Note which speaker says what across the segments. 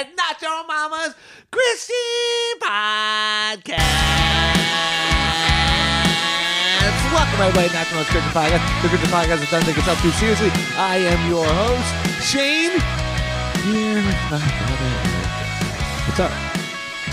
Speaker 1: It's not your mama's Chrissy podcast. Welcome everybody to Not Your Mama's Christian Podcast. The Christian Podcast is done take itself too seriously. I am your host, Shane. Here with my brother.
Speaker 2: What's up?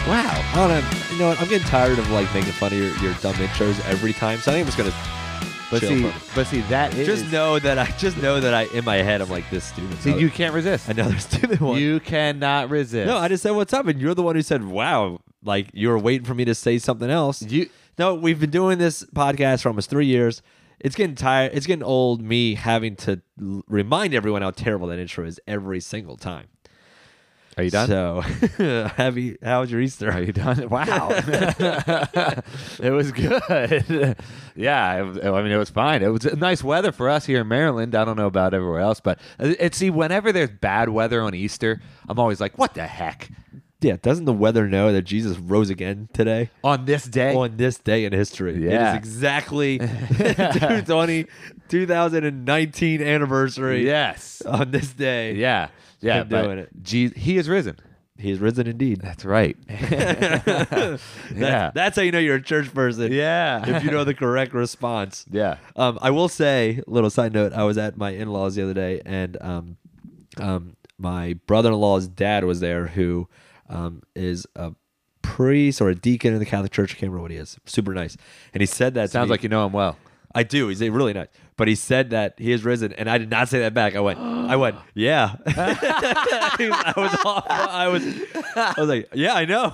Speaker 2: Wow. I don't know. You know what? I'm getting tired of like making fun of your, your dumb intros every time. So I think I'm just gonna.
Speaker 1: But
Speaker 2: chill
Speaker 1: see,
Speaker 2: for-
Speaker 1: but see, that is
Speaker 2: just know that I just know that I in my head I'm like this stupid.
Speaker 1: See, you can't resist.
Speaker 2: another stupid one.
Speaker 1: You cannot resist.
Speaker 2: no, I just said what's up, and you're the one who said, "Wow." Like you were waiting for me to say something else.
Speaker 1: you.
Speaker 2: No, we've been doing this podcast for almost three years. It's getting tired. It's getting old. Me having to remind everyone how terrible that intro is every single time.
Speaker 1: Are you done?
Speaker 2: So, have you? How was your Easter?
Speaker 1: Are you done? Wow. it was good. yeah, it, I mean, it was fine. It was nice weather for us here in Maryland. I don't know about everywhere else, but uh, it, see, whenever there's bad weather on Easter, I'm always like, what the heck?
Speaker 2: Yeah, doesn't the weather know that Jesus rose again today?
Speaker 1: On this day?
Speaker 2: On this day in history.
Speaker 1: Yeah.
Speaker 2: It is exactly 220, 2019 anniversary
Speaker 1: yes.
Speaker 2: on this day.
Speaker 1: Yeah. Yeah.
Speaker 2: Him doing it.
Speaker 1: Je- he is risen.
Speaker 2: He is risen indeed.
Speaker 1: That's right.
Speaker 2: That-
Speaker 1: yeah.
Speaker 2: That's how you know you're a church person.
Speaker 1: Yeah.
Speaker 2: If you know the correct response.
Speaker 1: Yeah.
Speaker 2: Um, I will say, little side note, I was at my in laws the other day, and um, um, my brother in law's dad was there, who um, is a priest or a deacon in the Catholic Church. I can't remember what he is. Super nice. And he said that.
Speaker 1: Sounds
Speaker 2: me-
Speaker 1: like you know him well.
Speaker 2: I do. He's really nice. But he said that he is risen, and I did not say that back. I went, I went, yeah. I was off. I was, I was like, yeah, I know.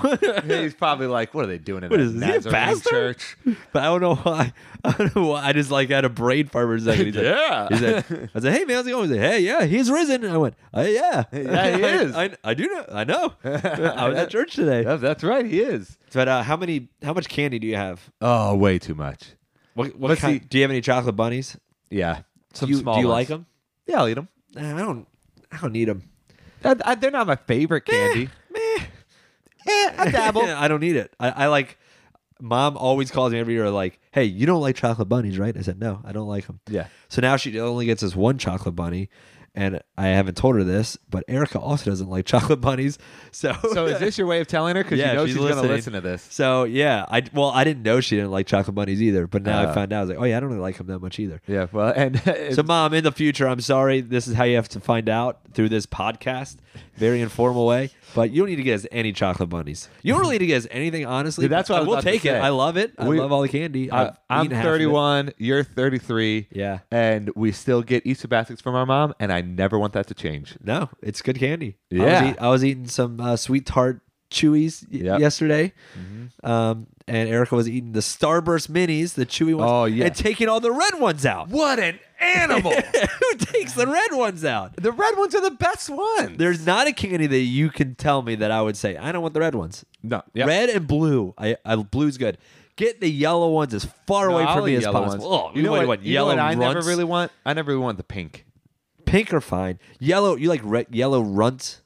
Speaker 1: He's probably like, what are they doing in
Speaker 2: What
Speaker 1: that
Speaker 2: is-
Speaker 1: Nazarene
Speaker 2: pastor?
Speaker 1: church?
Speaker 2: but I don't know why. I don't know why. I just like had a brain fart for a second. He said,
Speaker 1: Yeah.
Speaker 2: He said, I said, hey man, how's it going? He said, hey, yeah, he's risen. And I went, oh, yeah,
Speaker 1: Yeah, he is.
Speaker 2: I, I, do know. I know. I was at church today.
Speaker 1: Yeah, that's right. He is.
Speaker 2: But uh, how many? How much candy do you have?
Speaker 1: Oh, way too much.
Speaker 2: What, what kind,
Speaker 1: see.
Speaker 2: do you have any chocolate bunnies?
Speaker 1: Yeah. Some
Speaker 2: do you,
Speaker 1: small
Speaker 2: do you
Speaker 1: ones.
Speaker 2: like them?
Speaker 1: Yeah, I'll eat them.
Speaker 2: I don't. I don't need them.
Speaker 1: they're not my favorite candy.
Speaker 2: Meh.
Speaker 1: Eh, I dabble.
Speaker 2: I don't need it. I, I like. Mom always calls me every year, like, "Hey, you don't like chocolate bunnies, right?" I said, "No, I don't like them."
Speaker 1: Yeah.
Speaker 2: So now she only gets this one chocolate bunny, and I haven't told her this, but Erica also doesn't like chocolate bunnies. So,
Speaker 1: So is this your way of telling her? Because
Speaker 2: Yeah,
Speaker 1: you know
Speaker 2: she's
Speaker 1: she's, going to listen to this.
Speaker 2: So yeah, I well, I didn't know she didn't like chocolate bunnies either, but now I
Speaker 1: Uh.
Speaker 2: found out. I was like, oh yeah, I don't really like them that much either.
Speaker 1: Yeah. Well, and
Speaker 2: So, mom, in the future, I'm sorry. This is how you have to find out through this podcast, very informal way. But you don't need to get us any chocolate bunnies. You don't really need to get us anything, honestly.
Speaker 1: Dude, that's why we'll
Speaker 2: take it. I love it. I
Speaker 1: We-
Speaker 2: love all the candy.
Speaker 1: I,
Speaker 2: I've
Speaker 1: I'm
Speaker 2: eaten half of it.
Speaker 1: 31. You're 33.
Speaker 2: Yeah.
Speaker 1: And we still get Easter baskets from our mom, and I never want that to change.
Speaker 2: No, it's good candy. I
Speaker 1: Yeah.
Speaker 2: was, eat, I was eating some uh, sweet tart chewies y-
Speaker 1: Yep.
Speaker 2: yesterday. Um, and Erica was eating the Starburst minis, the chewy ones.
Speaker 1: Oh, yeah.
Speaker 2: And taking all the red ones out.
Speaker 1: What an animal!
Speaker 2: Who takes the red ones out?
Speaker 1: the red ones are the best ones.
Speaker 2: There's not a candy that you can tell me that I would say, I don't want the red ones.
Speaker 1: no.
Speaker 2: Red and blue. I, I blue's good. Get the yellow ones as far
Speaker 1: No,
Speaker 2: away
Speaker 1: I'll
Speaker 2: from me
Speaker 1: eat
Speaker 2: as
Speaker 1: yellow
Speaker 2: possible.
Speaker 1: ones.
Speaker 2: Oh,
Speaker 1: you know what? you know
Speaker 2: yellow
Speaker 1: what I never really want? I never really want the pink.
Speaker 2: Pink are fine. Yellow. You like red, yellow runts?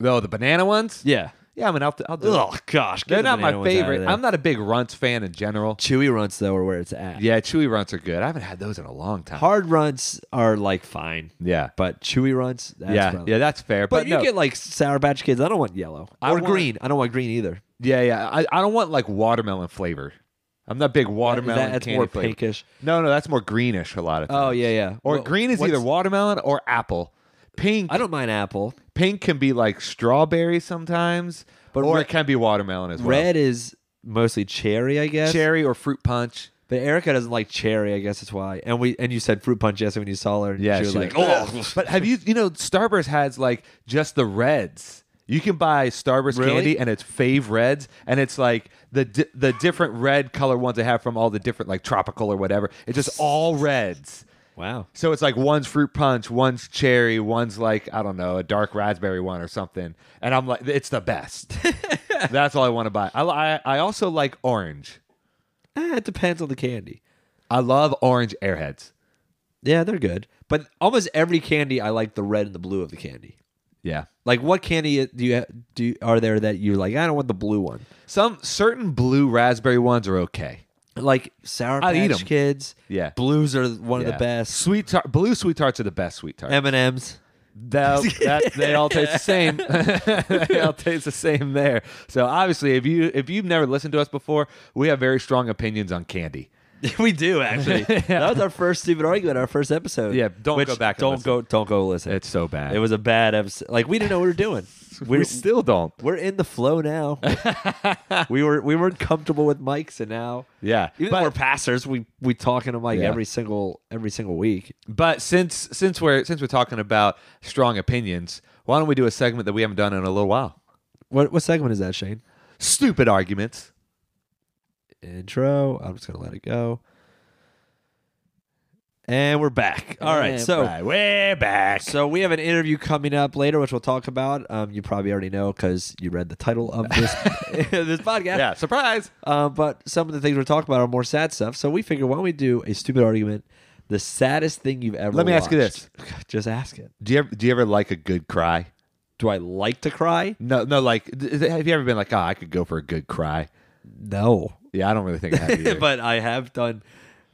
Speaker 1: No, the banana ones.
Speaker 2: Yeah.
Speaker 1: Yeah, I mean, I'll, I'll do. it.
Speaker 2: Oh gosh,
Speaker 1: They're
Speaker 2: the
Speaker 1: not my
Speaker 2: ones
Speaker 1: favorite.
Speaker 2: there.
Speaker 1: I'm not a big runts fan in general.
Speaker 2: Chewy runts though are where it's at.
Speaker 1: Yeah, chewy runts are good. I haven't had those in a long time.
Speaker 2: Hard runts are like fine,
Speaker 1: Yeah.
Speaker 2: but chewy runts. That's
Speaker 1: yeah,
Speaker 2: probably-
Speaker 1: yeah, that's fair.
Speaker 2: But,
Speaker 1: But,
Speaker 2: you
Speaker 1: no.
Speaker 2: get like Sour Patch Kids. I don't want yellow
Speaker 1: I
Speaker 2: or
Speaker 1: want-
Speaker 2: green. I don't want green either.
Speaker 1: yeah, yeah. I, I don't want like watermelon flavor. I'm not big watermelon.
Speaker 2: that, that's
Speaker 1: candy
Speaker 2: more
Speaker 1: flavor.
Speaker 2: pinkish.
Speaker 1: No, no, that's more greenish a lot of oh, times.
Speaker 2: Oh yeah, yeah.
Speaker 1: Or
Speaker 2: Well,
Speaker 1: green is
Speaker 2: what's-
Speaker 1: either watermelon or apple. Pink,
Speaker 2: I don't mind apple.
Speaker 1: pink can be like strawberry sometimes,
Speaker 2: But
Speaker 1: or
Speaker 2: re-
Speaker 1: it can be watermelon as well.
Speaker 2: Red is mostly cherry, I guess.
Speaker 1: cherry or fruit punch.
Speaker 2: But Erica doesn't like cherry. I guess that's why. And we and you said fruit punch yesterday when you saw her. And
Speaker 1: Yeah,
Speaker 2: she was like, oh,
Speaker 1: But have you, you know, Starburst has like just the reds. You can buy Starburst
Speaker 2: Really?
Speaker 1: candy and it's fave reds, and it's like the di- the different red color ones I have from all the different like tropical or whatever. It's just all reds.
Speaker 2: wow.
Speaker 1: So it's like one's fruit punch, one's cherry, one's like I don't know a dark raspberry one or something, and I'm like it's the best. That's all I want to buy. I, I I also like orange.
Speaker 2: Eh, it depends on the candy.
Speaker 1: I love orange airheads.
Speaker 2: Yeah, they're good. But almost every candy, I like the red and the blue of the candy.
Speaker 1: Yeah.
Speaker 2: Like, what candy do you do? Are there that you like? I don't want the blue one.
Speaker 1: Some certain blue raspberry ones are okay.
Speaker 2: like Sour
Speaker 1: eat
Speaker 2: Patch
Speaker 1: 'em.
Speaker 2: Yeah.
Speaker 1: Yeah.
Speaker 2: Blues are one of
Speaker 1: Yeah.
Speaker 2: the best.
Speaker 1: Sweet tart, blue sweet tarts are the best sweet tarts.
Speaker 2: M and M's.
Speaker 1: That, that, they all taste the same. they all taste the same there. So obviously, if you if you've never listened to us before, we have very strong opinions on candy.
Speaker 2: we do actually. That was our first stupid argument, our first episode.
Speaker 1: Yeah, don't
Speaker 2: Which-
Speaker 1: go back and
Speaker 2: Don't
Speaker 1: listen.
Speaker 2: go. Don't go listen.
Speaker 1: It's so bad.
Speaker 2: it was a bad episode. Like we didn't know what we were doing.
Speaker 1: we
Speaker 2: We're
Speaker 1: still don't.
Speaker 2: we're in the flow now. we were we weren't comfortable with mics, and now
Speaker 1: Yeah,
Speaker 2: even though
Speaker 1: but
Speaker 2: we're pastors, we we talking to Mike
Speaker 1: Yeah.
Speaker 2: every single every single week.
Speaker 1: but since since we're since we're talking about strong opinions, why don't we do a segment that we haven't done in a little while?
Speaker 2: What what segment is that, Shane?
Speaker 1: Stupid arguments.
Speaker 2: Intro. I'm just gonna let it go. And we're back. All right, so
Speaker 1: right, we're back.
Speaker 2: So we have an interview coming up later, which we'll talk about. Um, you probably already know because you read the title of this this podcast.
Speaker 1: yeah, surprise.
Speaker 2: Uh, but some of the things we're talking about are more sad stuff. So we figure why don't we do a stupid argument? The saddest thing you've ever.
Speaker 1: Let me ask you
Speaker 2: this. Just ask it.
Speaker 1: Do you ever, do you ever like a good cry?
Speaker 2: Do I like to cry?
Speaker 1: No, no. Like, have you ever been like, oh, I could go for a good cry?
Speaker 2: No,
Speaker 1: Yeah, I don't really think I have either.
Speaker 2: but I have done.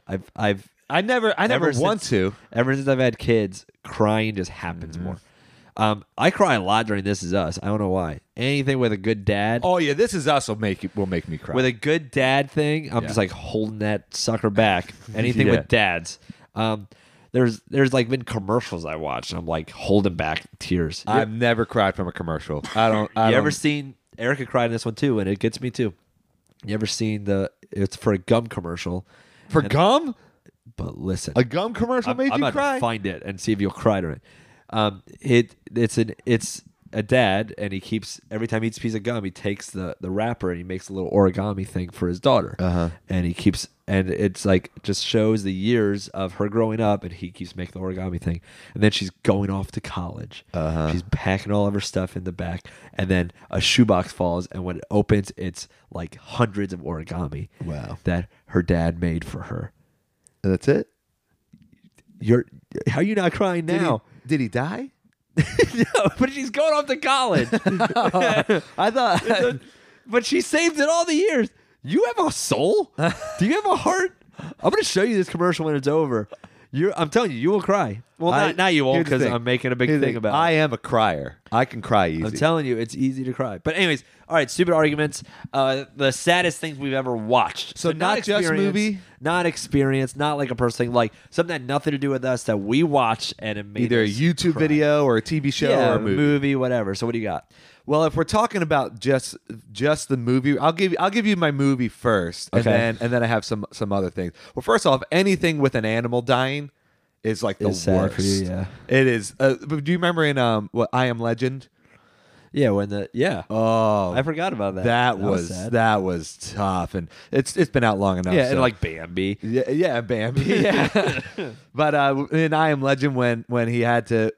Speaker 2: I've I've
Speaker 1: I never, I never
Speaker 2: ever
Speaker 1: want
Speaker 2: since-
Speaker 1: to.
Speaker 2: Ever since I've had kids, crying just happens
Speaker 1: Mm-hmm.
Speaker 2: more. Um, I cry a lot during This Is Us. I don't know why. Anything with a good dad.
Speaker 1: Oh yeah, this is us. Will make you, will make me cry.
Speaker 2: with a good dad thing, I'm
Speaker 1: Yeah.
Speaker 2: just like holding that sucker back. Anything
Speaker 1: Yeah.
Speaker 2: with dads. Um, there's there's like been commercials I watched. I'm like holding back tears. You,
Speaker 1: I've never cried from a commercial. I don't. I
Speaker 2: you
Speaker 1: don't,
Speaker 2: ever seen Erica cried in this one too, and it gets me too. You ever seen the? It's for a gum commercial.
Speaker 1: for gum?
Speaker 2: But listen,
Speaker 1: A gum commercial
Speaker 2: I'm,
Speaker 1: made
Speaker 2: I'm
Speaker 1: you cry?
Speaker 2: to find it and see if you'll cry during it. Um, it it's an it's a dad, and he keeps every time he eats a piece of gum, he takes the the wrapper and he makes a little origami thing for his daughter.
Speaker 1: Uh-huh.
Speaker 2: And he keeps and it's like just shows the years of her growing up, and he keeps making the origami thing. And then she's going off to college.
Speaker 1: Uh-huh.
Speaker 2: She's packing all of her stuff in the back, and then a shoebox falls, and when it opens, it's like hundreds of origami.
Speaker 1: Wow.
Speaker 2: That her dad made for her.
Speaker 1: That's it.
Speaker 2: You're how are you not crying
Speaker 1: Did he-
Speaker 2: now?
Speaker 1: Did he die?
Speaker 2: no, but she's going off to college.
Speaker 1: I thought.
Speaker 2: but she saved it all the years. You have a soul? Do you have a heart? I'm going to show you this commercial when it's over. You're, I'm telling you, you will cry. Well,
Speaker 1: I-
Speaker 2: not, not you won't because. I'm making a big
Speaker 1: Here's
Speaker 2: thing about it.
Speaker 1: I
Speaker 2: it.
Speaker 1: am a crier. I can cry easy.
Speaker 2: I'm telling you, it's easy to cry. But anyways, all right, stupid arguments. Uh, the saddest things we've ever watched.
Speaker 1: So not just
Speaker 2: experience,
Speaker 1: movie?
Speaker 2: not experience, not like a person thing. like something that had nothing to do with us that we watched and it made
Speaker 1: Either a YouTube
Speaker 2: cry.
Speaker 1: video or a TV show
Speaker 2: yeah,
Speaker 1: or a movie.
Speaker 2: whatever. So what do you got?
Speaker 1: Well, if we're talking about just just the movie, I'll give you I'll give you my movie first, and
Speaker 2: Okay.
Speaker 1: then and then I have some some other things. Well, first off, anything with an animal dying is like the
Speaker 2: Is sad
Speaker 1: worst.
Speaker 2: for you, yeah.
Speaker 1: it is. Uh, but do you remember in um what I Am Legend?
Speaker 2: Yeah, when the yeah,
Speaker 1: Oh,
Speaker 2: I forgot about that.
Speaker 1: that, was,
Speaker 2: sad.
Speaker 1: that was tough, and it's it's been out long enough.
Speaker 2: yeah,
Speaker 1: so-
Speaker 2: and like Bambi.
Speaker 1: Yeah, yeah, Bambi. Yeah, but uh, in I Am Legend, when when he had to,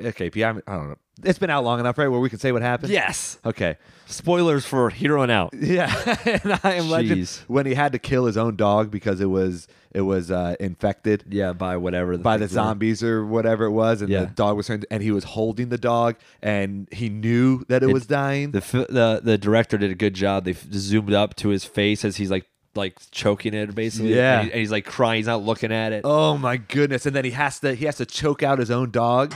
Speaker 1: okay, P- I'm- I don't know. It's been out long enough, right? Where we can say what happened.
Speaker 2: Yes.
Speaker 1: Okay.
Speaker 2: Spoilers for Hero and Out.
Speaker 1: Yeah, and I Am Legend
Speaker 2: Jeez.
Speaker 1: when he had to kill his own dog because it was it was uh, infected
Speaker 2: Yeah, by whatever
Speaker 1: by the
Speaker 2: things were.
Speaker 1: zombies or whatever it was, and
Speaker 2: Yeah.
Speaker 1: the dog was turned, and he was holding the dog, and he knew that it,
Speaker 2: It-
Speaker 1: was dying.
Speaker 2: The fi- the the director did a good job. They f- zoomed up to his face as he's like like choking it basically.
Speaker 1: Yeah.
Speaker 2: and, he- and he's like crying. He's not looking at it.
Speaker 1: Oh my goodness! And then he has to he has to choke out his own dog.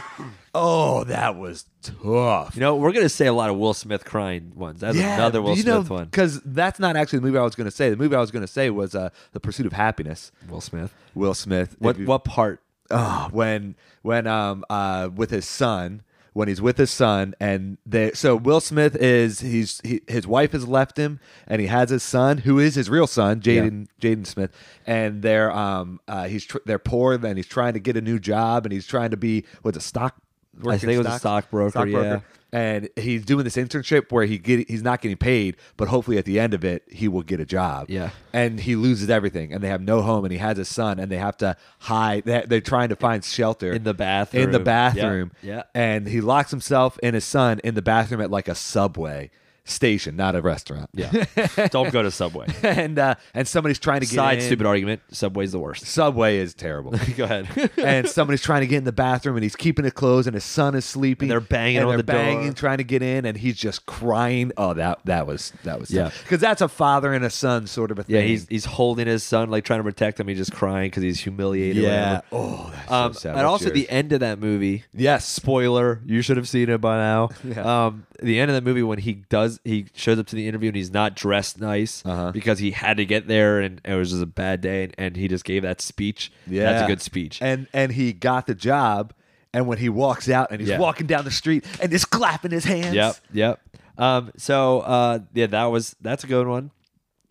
Speaker 1: Oh, that was tough.
Speaker 2: You know, we're gonna say a lot of Will Smith crying ones. That's another Will
Speaker 1: you
Speaker 2: Smith
Speaker 1: know,
Speaker 2: one.
Speaker 1: Because that's not actually the movie I was going to say. The movie I was going to say was uh, The Pursuit of Happyness.
Speaker 2: Will Smith.
Speaker 1: Will Smith.
Speaker 2: What
Speaker 1: you-
Speaker 2: what part?
Speaker 1: oh, when when um uh with his son when he's with his son and they so Will Smith is he's he, his wife has left him and he has his son who is his real son Jaden Jaden Smith and they're um uh he's tr- they're poor and he's trying to get a new job and he's trying to be what's a stock
Speaker 2: I think it was a
Speaker 1: stocks?
Speaker 2: stockbroker, yeah.
Speaker 1: and he's doing this internship where he get he's not getting paid but hopefully at the end of it he will get a job
Speaker 2: Yeah.
Speaker 1: and he loses everything and they have no home and he has a son and they have to hide they, they're trying to find shelter
Speaker 2: In the bathroom.
Speaker 1: in the
Speaker 2: Yeah,
Speaker 1: bathroom
Speaker 2: yeah.
Speaker 1: and he locks himself and his son in the bathroom at like a subway station, not a restaurant.
Speaker 2: Yeah. Don't go to Subway.
Speaker 1: and uh, and somebody's trying to get
Speaker 2: Side
Speaker 1: in.
Speaker 2: stupid argument. Subway's the worst.
Speaker 1: Subway is terrible.
Speaker 2: go ahead.
Speaker 1: and somebody's trying to get in the bathroom and he's keeping it closed and his son is sleeping.
Speaker 2: And they're banging
Speaker 1: and
Speaker 2: on
Speaker 1: they're
Speaker 2: the door.
Speaker 1: banging, trying to get in, and he's just crying. Oh, that that was that was
Speaker 2: Yeah.
Speaker 1: because that's a father and a son sort of a thing.
Speaker 2: yeah, he's he's holding his son, like trying to protect him. He's just crying because he's humiliated.
Speaker 1: yeah. Oh, that's
Speaker 2: Um,
Speaker 1: so sad.
Speaker 2: and also the end of that movie.
Speaker 1: yes,
Speaker 2: Spoiler: You should have seen it by now.
Speaker 1: Yeah.
Speaker 2: Um, the end of the movie when he does, he shows up to the interview and he's not dressed nice
Speaker 1: Uh-huh.
Speaker 2: because he had to get there and it was just a bad day, and, and he just gave that speech.
Speaker 1: Yeah,
Speaker 2: that's a good speech.
Speaker 1: And and he got the job. And when he walks out and he's
Speaker 2: Yeah.
Speaker 1: walking down the street and just clapping his hands.
Speaker 2: Yep, yep. Um, so uh, yeah, that was that's a good one.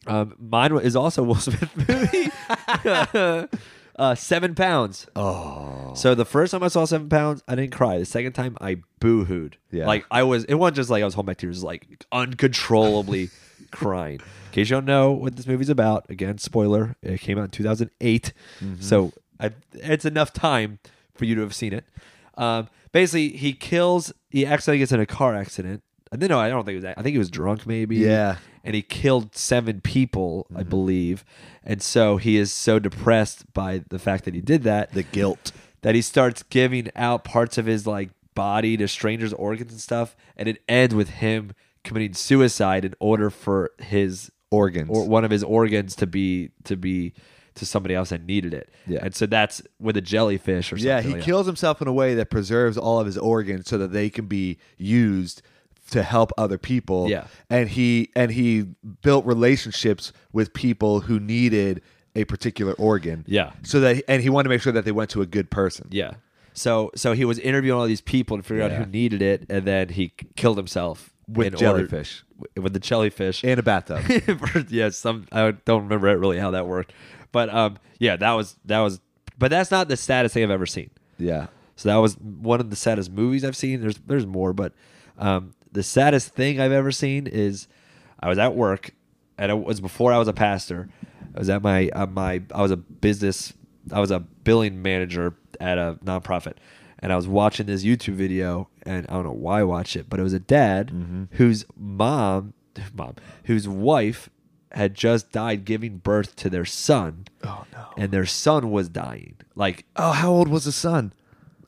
Speaker 2: Um, mine is also a Will Smith movie. uh, seven pounds.
Speaker 1: Oh.
Speaker 2: So the first time I saw Seven Pounds, I didn't cry. The second time, I boo-hooed.
Speaker 1: Yeah.
Speaker 2: Like I was. It wasn't just like I was holding my tears, like uncontrollably crying. In case you don't know what this movie's about, again, spoiler: it came out in 2008.
Speaker 1: Mm-hmm.
Speaker 2: So I, it's enough time for you to have seen it. Um, basically, he kills. He accidentally gets in a car accident. I didn't know. I don't think it was. that. I think he was drunk, maybe.
Speaker 1: Yeah.
Speaker 2: And he killed seven people,
Speaker 1: Mm-hmm.
Speaker 2: I believe. And so he is so depressed by the fact that he did that
Speaker 1: The guilt.
Speaker 2: that he starts giving out parts of his like body to strangers, organs and stuff, and it ends with him committing suicide in order for his
Speaker 1: Organs.
Speaker 2: or one of his organs to be to be to somebody else that needed it.
Speaker 1: Yeah.
Speaker 2: and so that's with a jellyfish or something.
Speaker 1: Yeah, he
Speaker 2: like
Speaker 1: kills himself in a way that preserves all of his organs so that they can be used to help other people.
Speaker 2: Yeah.
Speaker 1: And he and he built relationships with people who needed a particular organ.
Speaker 2: Yeah.
Speaker 1: So that and he wanted to make sure that they went to a good person.
Speaker 2: Yeah. So so he was interviewing all these people to figure out
Speaker 1: Yeah.
Speaker 2: who needed it, and then he killed himself
Speaker 1: With
Speaker 2: in order-
Speaker 1: jellyfish.
Speaker 2: with the jellyfish
Speaker 1: In a bathtub.
Speaker 2: yeah, some I don't remember it really how that worked, but um, yeah, that was that was, but that's not the saddest thing I've ever seen.
Speaker 1: yeah.
Speaker 2: So that was one of the saddest movies I've seen. There's there's more, but um, the saddest thing I've ever seen is I was at work, and it was before I was a pastor. I was at my uh, my I was a business. I was a billing manager at a nonprofit, and I was watching this YouTube video, and I don't know why I watched it, but it was a dad whose mom, mom, whose wife had just died giving birth to their son.
Speaker 1: Oh no.
Speaker 2: And their son was dying, like
Speaker 1: Oh, how old was the son?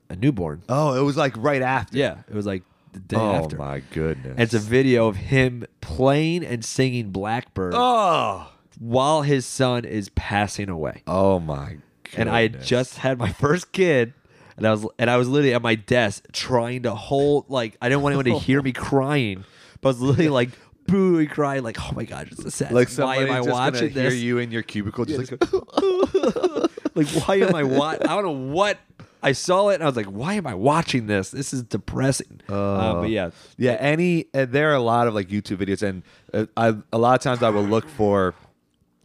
Speaker 2: a newborn.
Speaker 1: Oh, it was like right after.
Speaker 2: Yeah, it was like the day
Speaker 1: oh
Speaker 2: after.
Speaker 1: my goodness.
Speaker 2: It's a video of him playing and singing Blackbird
Speaker 1: Oh.
Speaker 2: while his son is passing away.
Speaker 1: Oh my goodness.
Speaker 2: And I had just had my first kid, and I was and I was literally at my desk trying to hold like I didn't want anyone to hear me crying, but I was literally like booing, crying, like oh my god, it's so sad.
Speaker 1: like
Speaker 2: why am I
Speaker 1: somebody's just gonna
Speaker 2: watching
Speaker 1: hear
Speaker 2: this?
Speaker 1: you in your cubicle just like
Speaker 2: like why am I wa- I don't know what I saw it and I was like, why am I watching this? This is depressing. Uh, but yeah,
Speaker 1: Yeah, any uh, there are a lot of like YouTube videos, and uh, I a lot of times I will look for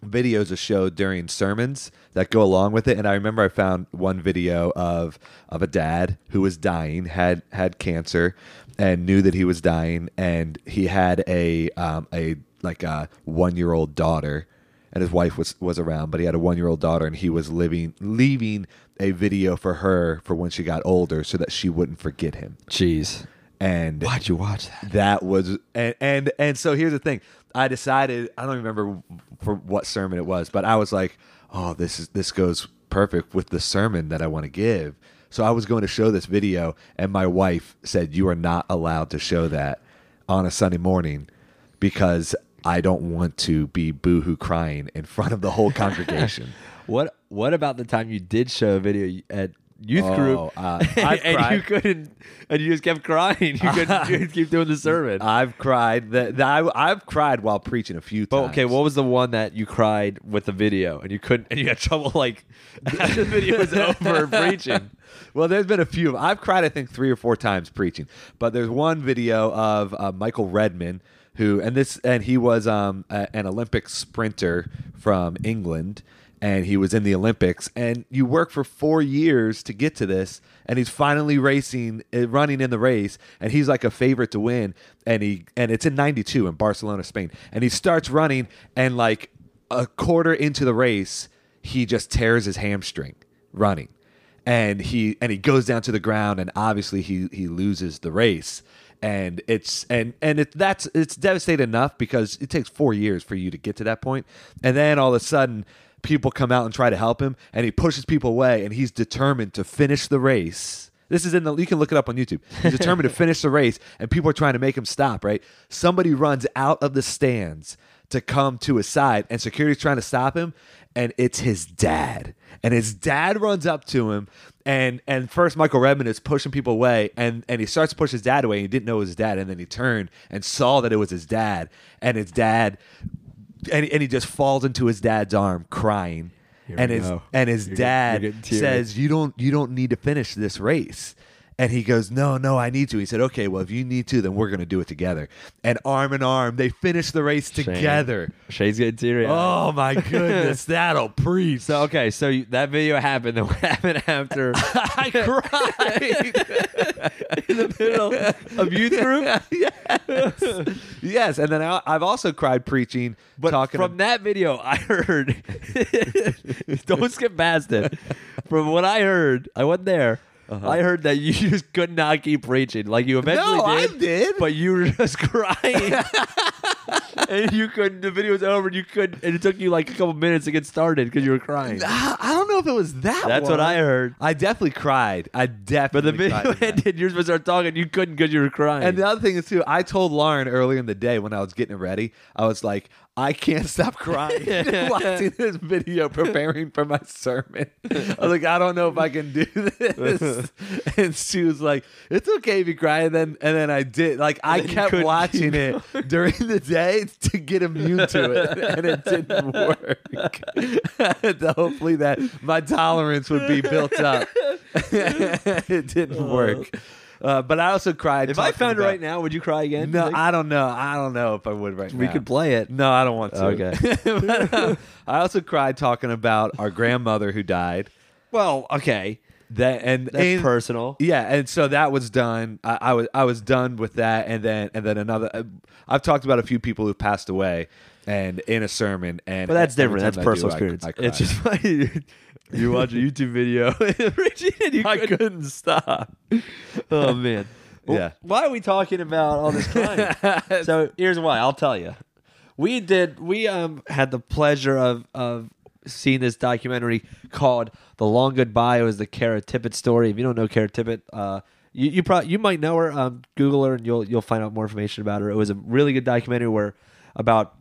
Speaker 1: videos of show during sermons that go along with it. And I remember I found one video of of a dad who was dying, had had cancer, and knew that he was dying, and he had a um, a like a one year old daughter. And his wife was was around, but he had a one year old daughter, and he was living leaving a video for her for when she got older, so that she wouldn't forget him.
Speaker 2: jeez.
Speaker 1: And
Speaker 2: Why'd you watch that?
Speaker 1: that was and and and so here's the thing i decided i don't remember for what sermon it was but i was like oh this is this goes perfect with the sermon that i want to give so i was going to show this video and my wife said you are not allowed to show that on a sunday morning because i don't want to be boohoo crying in front of the whole congregation
Speaker 2: What What about the time you did show a video at youth
Speaker 1: Oh,
Speaker 2: group
Speaker 1: uh,
Speaker 2: and you couldn't, and you just kept crying. You couldn't, you keep doing the sermon.
Speaker 1: i've cried that I, i've cried while preaching a few
Speaker 2: but
Speaker 1: times
Speaker 2: okay, what was the one that you cried with the video and you couldn't, and you had trouble like after the video was over preaching?
Speaker 1: Well, there's been a few. I've cried, I think, three or four times preaching. But there's one video of uh, Michael Redmond, who and this and he was um, a, an Olympic sprinter from England, and he was in the Olympics. And you work for four years to get to this, and he's finally racing, uh, running in the race, and he's like a favorite to win. And he and it's in '92 in Barcelona, Spain, and he starts running, and like a quarter into the race, he just tears his hamstring running and he and he goes down to the ground and obviously he he loses the race and it's and and it that's it's devastating enough because it takes four years for you to get to that point, and then all of a sudden people come out and try to help him, and he pushes people away, and he's determined to finish the race. This is in the you can look it up on YouTube. He's determined to finish the race, and people are trying to make him stop. Right? Somebody runs out of the stands to come to his side, and security's trying to stop him, and it's his dad. And his dad runs up to him, and and first Michael Redmond is pushing people away, and and he starts to push his dad away. And he didn't know it was his dad, and then he turned and saw that it was his dad, and his dad, and and he just falls into his dad's arm crying. and his
Speaker 2: go.
Speaker 1: and his
Speaker 2: You're
Speaker 1: dad
Speaker 2: you're getting
Speaker 1: says, "You don't you don't need to finish this race." And he goes, No, no, I need to. He said, Okay, well, if you need to, then we're going to do it together. And arm in arm, they finish the race
Speaker 2: Shane.
Speaker 1: together.
Speaker 2: Shane's getting teary.
Speaker 1: Oh, my goodness. That'll preach.
Speaker 2: So okay, so you, that video happened. Then what happened after
Speaker 1: I cried.
Speaker 2: in the middle of youth group?
Speaker 1: yes. yes. And then I, I've also cried preaching,
Speaker 2: But
Speaker 1: talking
Speaker 2: from that video, I heard. don't skip past it. From what I heard, I wasn't there. Uh-huh. I heard that you just could not keep preaching. Like you eventually
Speaker 1: No, I
Speaker 2: did,
Speaker 1: did.
Speaker 2: but you were just crying, and you couldn't. The video was over, and you couldn't. And it took you like a couple minutes to get started because you were crying.
Speaker 1: I don't know if it was that
Speaker 2: That's what. I heard.
Speaker 1: I definitely cried. I definitely.
Speaker 2: But the video ended. You're supposed to start talking. You couldn't because you were crying.
Speaker 1: And the other thing is too, I told Lauren earlier in the day when I was getting it ready, I was like, I can't stop crying watching this video, preparing for my sermon. I was like, I don't know if I can do this. and she was like, It's okay if you cry. And then and then I did. Like I kept watching it during the day to get immune to it, and it didn't work. So Hopefully that my tolerance would be built up. it didn't work. Uh, but I also cried.
Speaker 2: if I found it
Speaker 1: about-
Speaker 2: right now, would you cry again?
Speaker 1: no, I don't know. I don't know if I would right now.
Speaker 2: we could play it.
Speaker 1: No, I don't want to.
Speaker 2: Okay.
Speaker 1: But, uh, I also cried talking about our grandmother who died.
Speaker 2: Well, okay,
Speaker 1: That and
Speaker 2: that's
Speaker 1: and-
Speaker 2: personal.
Speaker 1: Yeah, and so that was done. I, I was I was done with that, and then and then another. uh, I've talked about a few people who passed away, and in a sermon, and
Speaker 2: But that's different. That's
Speaker 1: I do,
Speaker 2: personal
Speaker 1: I-
Speaker 2: experience.
Speaker 1: I
Speaker 2: it's just funny. you watch a YouTube video, Richie, and you
Speaker 1: I
Speaker 2: couldn't,
Speaker 1: couldn't stop.
Speaker 2: Oh man. Well,
Speaker 1: Yeah.
Speaker 2: Why are we talking about all this crying? so here's why. I'll tell you. We did. We um had the pleasure of of seeing this documentary called "The Long Goodbye." It was the Kara Tippetts story. If you don't know Kara Tippetts, uh, you you probably you might know her. Um, Google her and you'll you'll find out more information about her. It was a really good documentary where about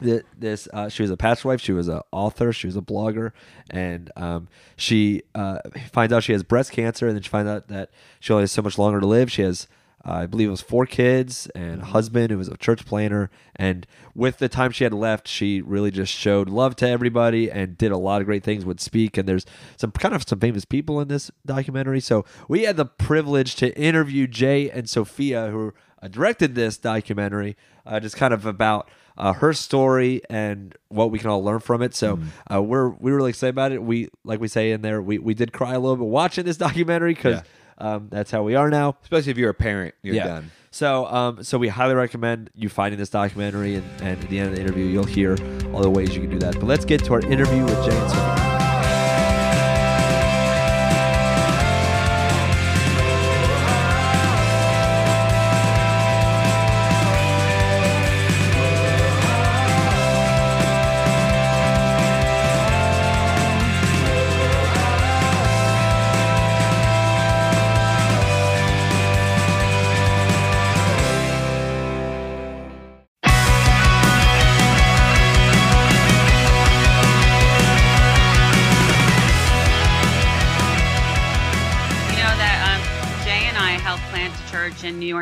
Speaker 2: this uh, she was a pastor wife she was an author she was a blogger and um, she uh, finds out she has breast cancer and then she finds out that she only has so much longer to live. She has uh, i believe it was four kids and a husband who was a church planter and with the time she had left she really just showed love to everybody and did a lot of great things would speak and there's some kind of some famous people in this documentary. So we had the privilege to interview jay and sophia who directed this documentary uh, just kind of about uh, her story and what we can all learn from it. So uh, we're we're really excited about it. We like we say in there, we, we did cry a little bit watching this documentary because um, that's how we are now.
Speaker 1: Especially if you're a parent, you're
Speaker 2: yeah.
Speaker 1: done.
Speaker 2: So um, so we highly recommend you finding this documentary and, and at the end of the interview you'll hear all the ways you can do that. But let's get to our interview with Jay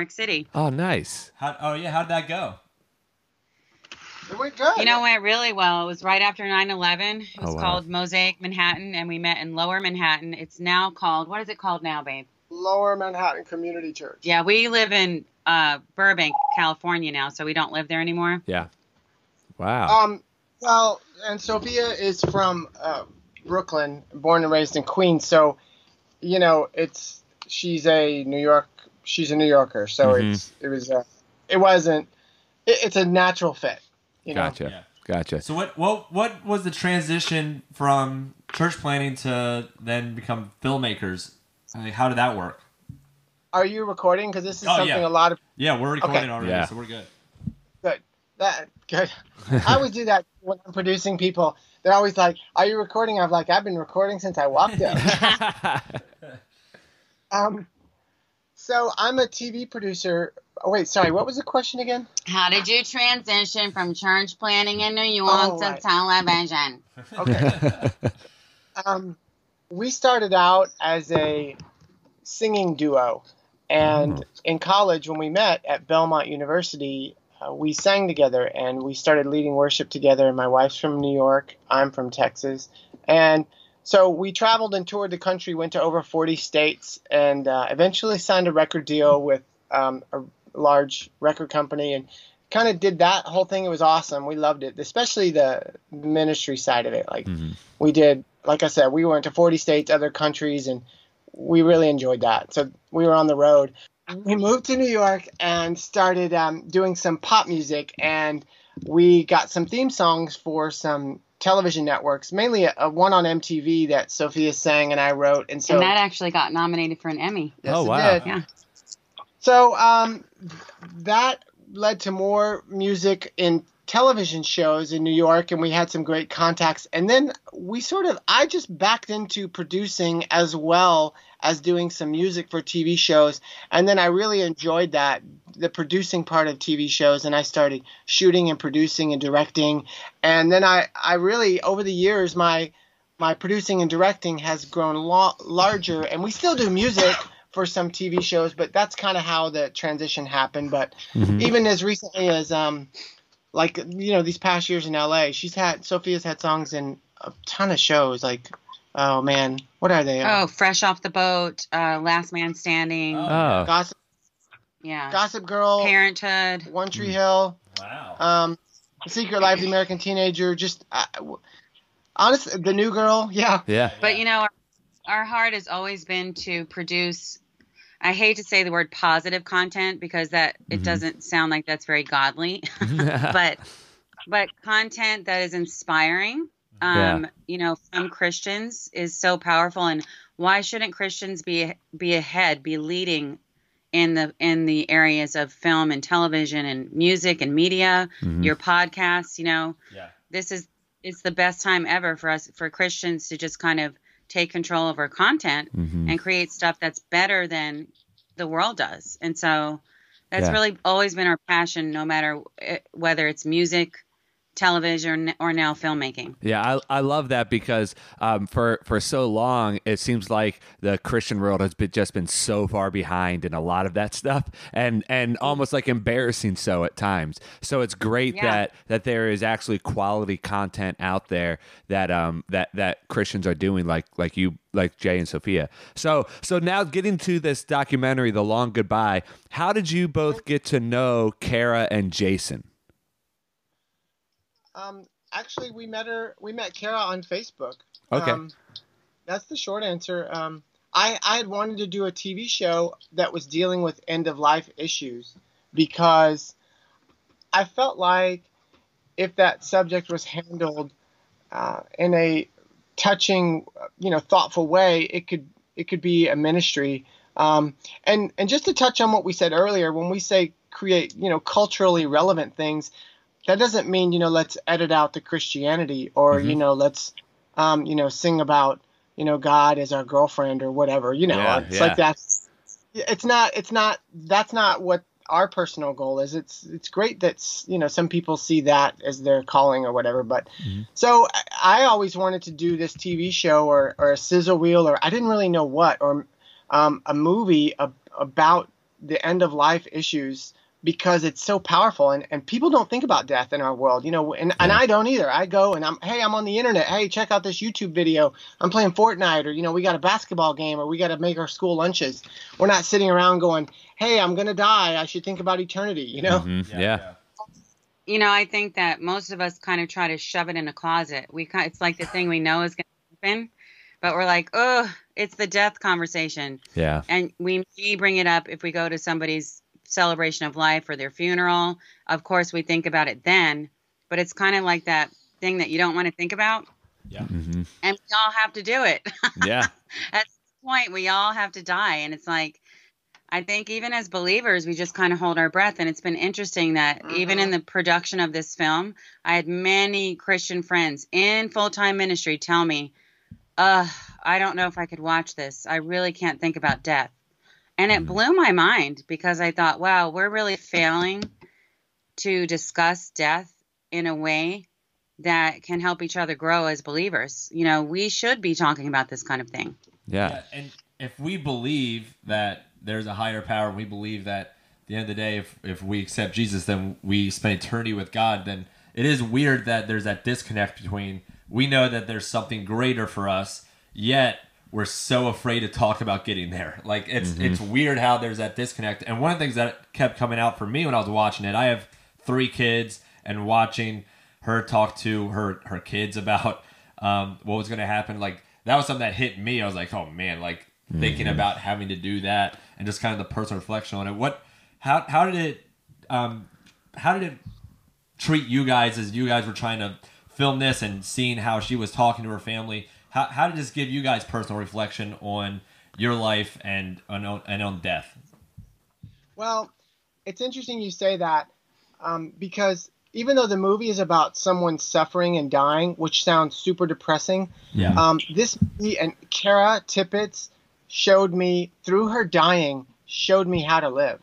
Speaker 3: York City.
Speaker 1: Oh, nice.
Speaker 2: How, oh yeah, how did that go?
Speaker 4: It went good.
Speaker 3: You know, it went really well. It was right after 9 11. It was
Speaker 1: Oh, wow.
Speaker 3: called Mosaic Manhattan, and we met in Lower Manhattan. It's now called, what is it called now, babe?
Speaker 4: Lower Manhattan Community Church.
Speaker 3: Yeah, we live in uh, Burbank, California now, so we don't live there anymore.
Speaker 1: Yeah. Wow.
Speaker 4: Um, well, and Sophia is from uh, Brooklyn, born and raised in Queens. So, you know, it's she's a New York. She's a New Yorker. So
Speaker 1: Mhm.
Speaker 4: it's it was uh, it wasn't. It, it's a natural fit. You know.
Speaker 1: gotcha.
Speaker 5: Yeah.
Speaker 1: Gotcha.
Speaker 5: So what what what was the transition from church planting to then become filmmakers? Like, how did that work?
Speaker 4: are you recording? Because this is
Speaker 5: Oh,
Speaker 4: something
Speaker 5: yeah.
Speaker 4: a lot of
Speaker 5: Yeah, we're recording
Speaker 4: Okay.
Speaker 5: already,
Speaker 1: Yeah.
Speaker 5: so we're good.
Speaker 4: good. That good. I always do that when I'm producing people. They're always like, "Are you recording?" I'm like, "I've been recording since I walked in." um, so I'm a TV producer. Oh, wait, sorry. What was the question again?
Speaker 3: How did you transition from church planting in New York
Speaker 4: Oh,
Speaker 3: to
Speaker 4: right.
Speaker 3: television?
Speaker 4: Okay. um, we started out as a singing duo, and in college, when we met at Belmont University, uh, we sang together and we started leading worship together. And my wife's from New York, I'm from Texas, and so we traveled and toured the country, went to over 40 states, and uh, eventually signed a record deal with um, a large record company and kind of did that whole thing. It was awesome. We loved it, especially the ministry side of it. Like we did, like I said, we went to 40 states, other countries, and we really enjoyed that. So we were on the road. We moved to New York and started um, doing some pop music, and we got some theme songs for some television networks, mainly a, a one on MTV that Sophia sang and I wrote. And so
Speaker 3: and that actually got nominated for an Emmy.
Speaker 4: Yes,
Speaker 1: Oh,
Speaker 4: it
Speaker 1: wow.
Speaker 4: did.
Speaker 3: Yeah.
Speaker 4: So um, that led to more music in television shows in New York, and we had some great contacts. And then we sort of, I just backed into producing as well as doing some music for TV shows. And then I really enjoyed that, the producing part of TV shows, and I started shooting and producing and directing. And then I, I really, over the years, my my producing and directing has grown lo- larger, and we still do music for some TV shows, but that's kind of how the transition happened. But even as recently as um, like you know these past years in LA, she's had Sophia's had songs in a ton of shows. Like, oh man, what are they?
Speaker 3: Oh, Fresh Off the Boat, uh, Last Man Standing.
Speaker 1: oh.
Speaker 4: Gossip,
Speaker 3: yeah.
Speaker 4: Gossip Girl,
Speaker 3: Parenthood.
Speaker 4: One Tree Hill,
Speaker 5: Wow.
Speaker 4: um, Secret Life of the American Teenager. Just uh, honestly, the New Girl. Yeah,
Speaker 1: Yeah.
Speaker 3: But you know, our, our heart has always been to produce. I hate to say the word positive content because that it
Speaker 1: Mhm.
Speaker 3: doesn't sound like that's very godly, but but content that is inspiring. Um, you know, from Christians is so powerful, and why shouldn't Christians be be ahead, be leading in the in the areas of film and television and music and media,
Speaker 1: Mhm.
Speaker 3: your podcasts? You know,
Speaker 5: Yeah.
Speaker 3: this is it's the best time ever for us for Christians to just kind of take control of our content
Speaker 1: Mhm.
Speaker 3: and create stuff that's better than the world does. And so that's
Speaker 1: Yeah.
Speaker 3: really always been our passion, no matter eh, whether it's music, television, or now filmmaking.
Speaker 1: Yeah, I, I love that because um, for for so long it seems like the Christian world has been, just been so far behind in a lot of that stuff, and and almost like embarrassing so at times. So it's great
Speaker 3: Yeah.
Speaker 1: that that there is actually quality content out there that um that that Christians are doing, like like you like Jay and Sophia. So so now getting to this documentary, The Long Goodbye. How did you both get to know Kara and Jason?
Speaker 4: Um, actually, we met her. We met Kara on Facebook.
Speaker 1: Okay.
Speaker 4: Um, that's the short answer. Um, I I had wanted to do a TV show that was dealing with end of life issues because I felt like if that subject was handled uh, in a touching, you know, thoughtful way, it could it could be a ministry. Um, and and just to touch on what we said earlier, when we say create, you know, culturally relevant things, that doesn't mean you know let's edit out the Christianity or you know let's um, you know sing about you know God as our girlfriend or whatever. You know,
Speaker 1: Yeah,
Speaker 4: it's
Speaker 1: yeah.
Speaker 4: like that's it's not it's not that's not what our personal goal is. It's it's great that you know some people see that as their calling or whatever. But so I, I always wanted to do this TV show or or a sizzle reel or I didn't really know what or um, a movie ab- about the end of life issues because it's so powerful and, and people don't think about death in our world you know and, and i don't either i go and i'm hey i'm on the internet hey check out this youtube video i'm playing fortnite or you know we got a basketball game or we got to make our school lunches we're not sitting around going hey i'm gonna die i should think about eternity you know
Speaker 1: Mhm. yeah.
Speaker 3: You know, I think that most of us kind of try to shove it in a closet. We kind, it's like the thing we know is going to happen, but we're like, oh, it's the death conversation.
Speaker 1: yeah.
Speaker 3: and we may bring it up if we go to somebody's celebration of life or their funeral. Of course, we think about it then, but it's kind of like that thing that you don't want to think about, Yeah.
Speaker 1: Mhm.
Speaker 3: and we all have to do it.
Speaker 1: Yeah.
Speaker 3: At some point, we all have to die, and it's like, I think even as believers, we just kind of hold our breath. And it's been interesting that even in the production of this film, I had many Christian friends in full time ministry tell me, uh, I don't know if I could watch this. I really can't think about death. And it mm-hmm. blew my mind because I thought, wow, we're really failing to discuss death in a way that can help each other grow as believers. You know, we should be talking about this kind of thing.
Speaker 1: Yeah.
Speaker 2: Yeah, and if we believe that there's a higher power, and we believe that at the end of the day, if if we accept Jesus, then we spend eternity with God. Then it is weird that there's that disconnect between we know that there's something greater for us, yet we're so afraid to talk about getting there. Like it's it's weird how there's that disconnect. And one of the things that kept coming out for me when I was watching it, I have three kids, and watching her talk to her her kids about um, what was going to happen, like that was something that hit me. I was like, oh man, like thinking about having to do that and just kind of the personal reflection on it. What, how how did it, um, how did it treat you guys as you guys were trying to film this and seeing how she was talking to her family? How how did this give you guys personal reflection on your life and on and on death?
Speaker 4: Well, it's interesting you say that um, because even though the movie is about someone suffering and dying, which sounds super depressing,
Speaker 2: Yeah.
Speaker 4: um, this movie and Kara Tippetts showed me through her dying showed me how to live.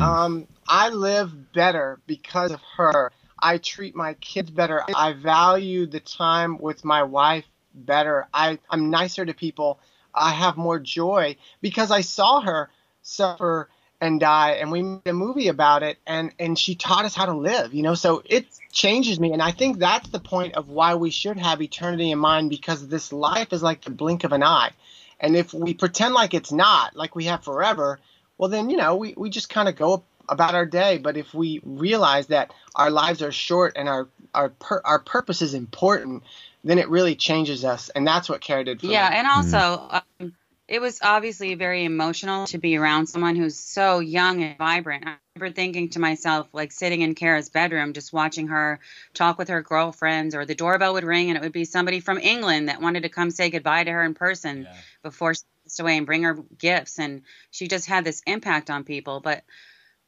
Speaker 4: Um, I live better because of her. I treat my kids better. I value the time with my wife better. I, I'm nicer to people. I have more joy because I saw her suffer and die and we made a movie about it and and she taught us how to live you know so it changes me and i think that's the point of why we should have eternity in mind because this life is like the blink of an eye and if we pretend like it's not like we have forever well then you know we, we just kind of go about our day but if we realize that our lives are short and our our our purpose is important then it really changes us and that's what Kara did for me.
Speaker 3: Yeah,
Speaker 4: me
Speaker 3: and also um, it was obviously very emotional to be around someone who's so young and vibrant. I remember thinking to myself, like sitting in Kara's bedroom, just watching her talk with her girlfriends, or the doorbell would ring and it would be somebody from England that wanted to come say goodbye to her in person
Speaker 2: Yeah.
Speaker 3: before she passed away and bring her gifts. And she just had this impact on people. But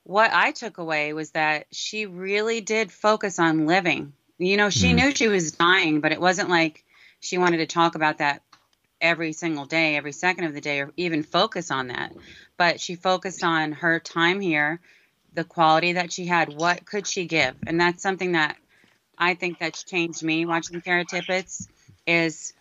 Speaker 3: what I took away was that she really did focus on living. You know, she hmm. knew she was dying, but it wasn't like she wanted to talk about that every single day, every second of the day, or even focus on that. But she focused on her time here, the quality that she had, what could she give? And that's something that I think that's changed me watching Kara Tippetts is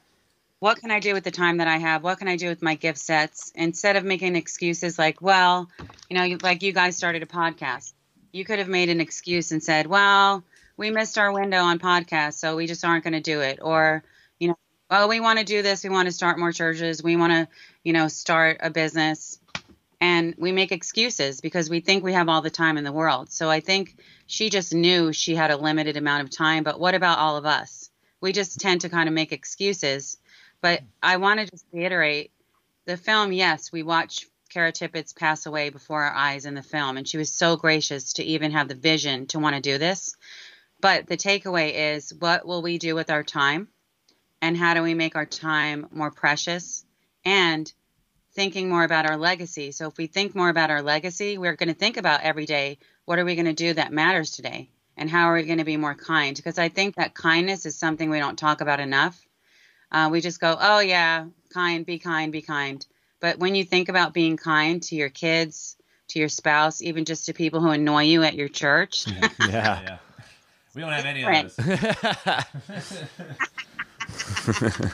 Speaker 3: what can I do with the time that I have? What can I do with my gift sets? Instead of making excuses like, well, you know, like you guys started a podcast. You could have made an excuse and said, well, we missed our window on podcasts, so we just aren't going to do it. Or, you know, well, we want to do this. We want to start more churches. We want to, you know, start a business. And we make excuses because we think we have all the time in the world. So I think she just knew she had a limited amount of time. But what about all of us? We just tend to kind of make excuses. But I want to just reiterate the film, yes, we watch Kara Tippetts pass away before our eyes in the film. And she was so gracious to even have the vision to want to do this. But the takeaway is what will we do with our time? And how do we make our time more precious? And thinking more about our legacy. So if we think more about our legacy, we're going to think about every day what are we going to do that matters today? And how are we going to be more kind? Because I think that kindness is something we don't talk about enough. Uh, we just go, oh, yeah, kind, be kind, be kind. But when you think about being kind to your kids, to your spouse, even just to people who annoy you at your church,
Speaker 1: Yeah.
Speaker 2: Yeah. We don't have any of those.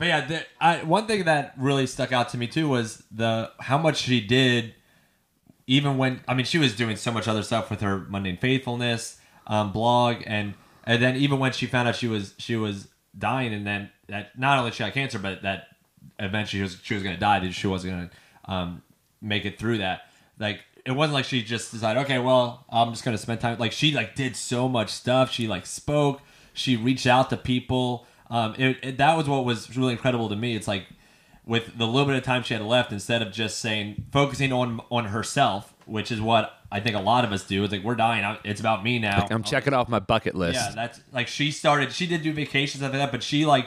Speaker 2: But yeah, the, I, one thing that really stuck out to me too was the how much she did, even when I mean she was doing so much other stuff with her mundane faithfulness um, blog, and and then even when she found out she was she was dying, and then that not only she had cancer, but that eventually she was she was going to die, that she wasn't going to um, make it through that. Like it wasn't like she just decided, okay, well I'm just going to spend time. Like she like did so much stuff. She like spoke. She reached out to people. Um, it, it, that was what was really incredible to me. It's like with the little bit of time she had left, instead of just saying focusing on on herself, which is what I think a lot of us do. It's like we're dying. It's about me now.
Speaker 1: I'm checking off my bucket list.
Speaker 2: Yeah, that's like she started. She did do vacations after that, but she like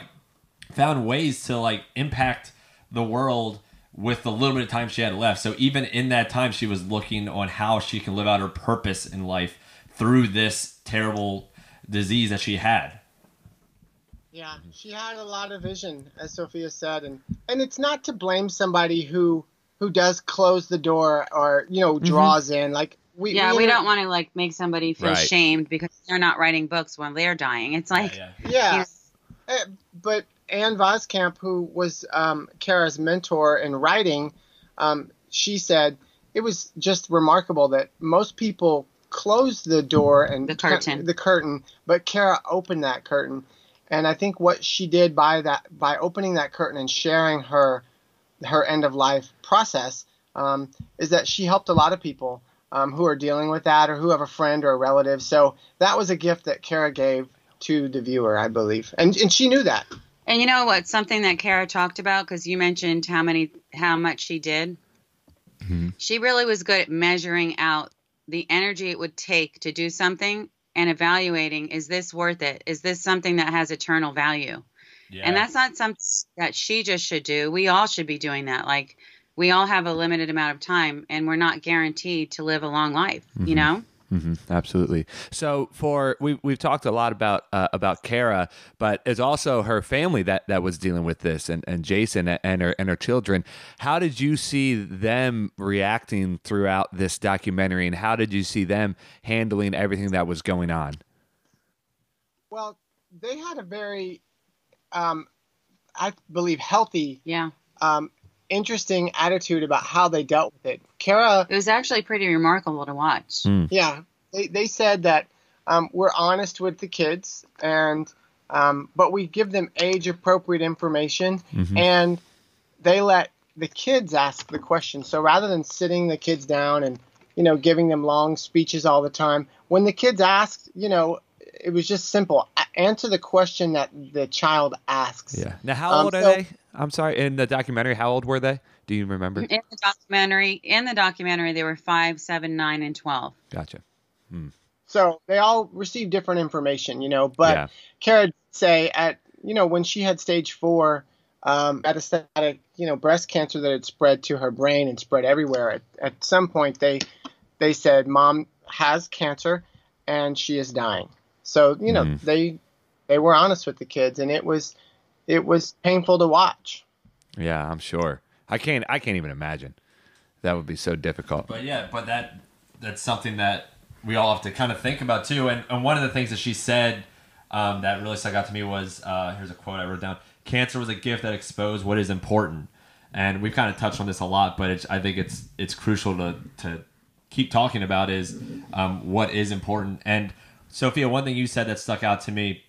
Speaker 2: found ways to like impact the world with the little bit of time she had left. So even in that time, she was looking on how she can live out her purpose in life through this terrible disease that she had.
Speaker 4: Yeah, she had a lot of vision, as Sophia said, and and it's not to blame somebody who who does close the door or you know draws in like we
Speaker 3: yeah, we
Speaker 4: inter-
Speaker 3: don't want to like make somebody feel
Speaker 1: Right.
Speaker 3: shamed because they're not writing books when they're dying. It's like
Speaker 2: yeah.
Speaker 4: Yeah, Eh, but Ann Voskamp, who was um, Kara's mentor in writing, um, she said it was just remarkable that most people closed the door and
Speaker 3: The curtain.
Speaker 4: the curtain, but Kara opened that curtain, and I think what she did by that by opening that curtain and sharing her her end of life process um, is that she helped a lot of people um, who are dealing with that or who have a friend or a relative. So that was a gift that Kara gave to the viewer, I believe, and and she knew that.
Speaker 3: And you know what? Something that Kara talked about because you mentioned how many, how much she did. Mm-hmm. She really was good at measuring out the energy it would take to do something and evaluating: is this worth it? Is this something that has eternal value?
Speaker 2: Yeah.
Speaker 3: And that's not something that she just should do. We all should be doing that. Like we all have a limited amount of time, and we're not guaranteed to live a long life. You mm-hmm. know.
Speaker 1: Hmm absolutely. So for we we've talked a lot about uh, about Kara, but it's also her family that that was dealing with this, and, and Jason and her and her children. How did you see them reacting throughout this documentary, and how did you see them handling everything that was going on?
Speaker 4: Well, they had a very, um, I believe, healthy,
Speaker 3: Yeah.
Speaker 4: um, interesting attitude about how they dealt with it. Kara,
Speaker 3: It was actually pretty remarkable to watch.
Speaker 4: yeah, they, they said that um, we're honest with the kids, and um, but we give them age appropriate information, and they let the kids ask the questions. So rather than sitting the kids down and you know giving them long speeches all the time, when the kids asked, you know, it was just simple. Answer the question that the child asks.
Speaker 1: Yeah. Now, how
Speaker 4: Um,
Speaker 1: old are
Speaker 4: so-
Speaker 1: they? I'm sorry. In the documentary, how old were they? Do you remember?
Speaker 3: In the documentary, in the documentary, they were five, seven, nine, and twelve.
Speaker 1: Gotcha.
Speaker 4: So they all received different information, you know. But
Speaker 1: Yeah.
Speaker 4: Kara did say at you know when she had stage four um, metastatic, you know, breast cancer that had spread to her brain and spread everywhere. At, at some point, they they said mom has cancer and she is dying. So you know
Speaker 1: Mhm.
Speaker 4: they they were honest with the kids, and it was it was painful to watch.
Speaker 1: Yeah, I'm sure. I can't. I can't even imagine. That would be so difficult.
Speaker 2: But yeah, but that that's something that we all have to kind of think about too. And, and one of the things that she said um, that really stuck out to me was uh, here's a quote I wrote down: "Cancer was a gift that exposed what is important." And we've kind of touched on this a lot, but it's, I think it's it's crucial to to keep talking about is um, what is important. And Sophia, one thing you said that stuck out to me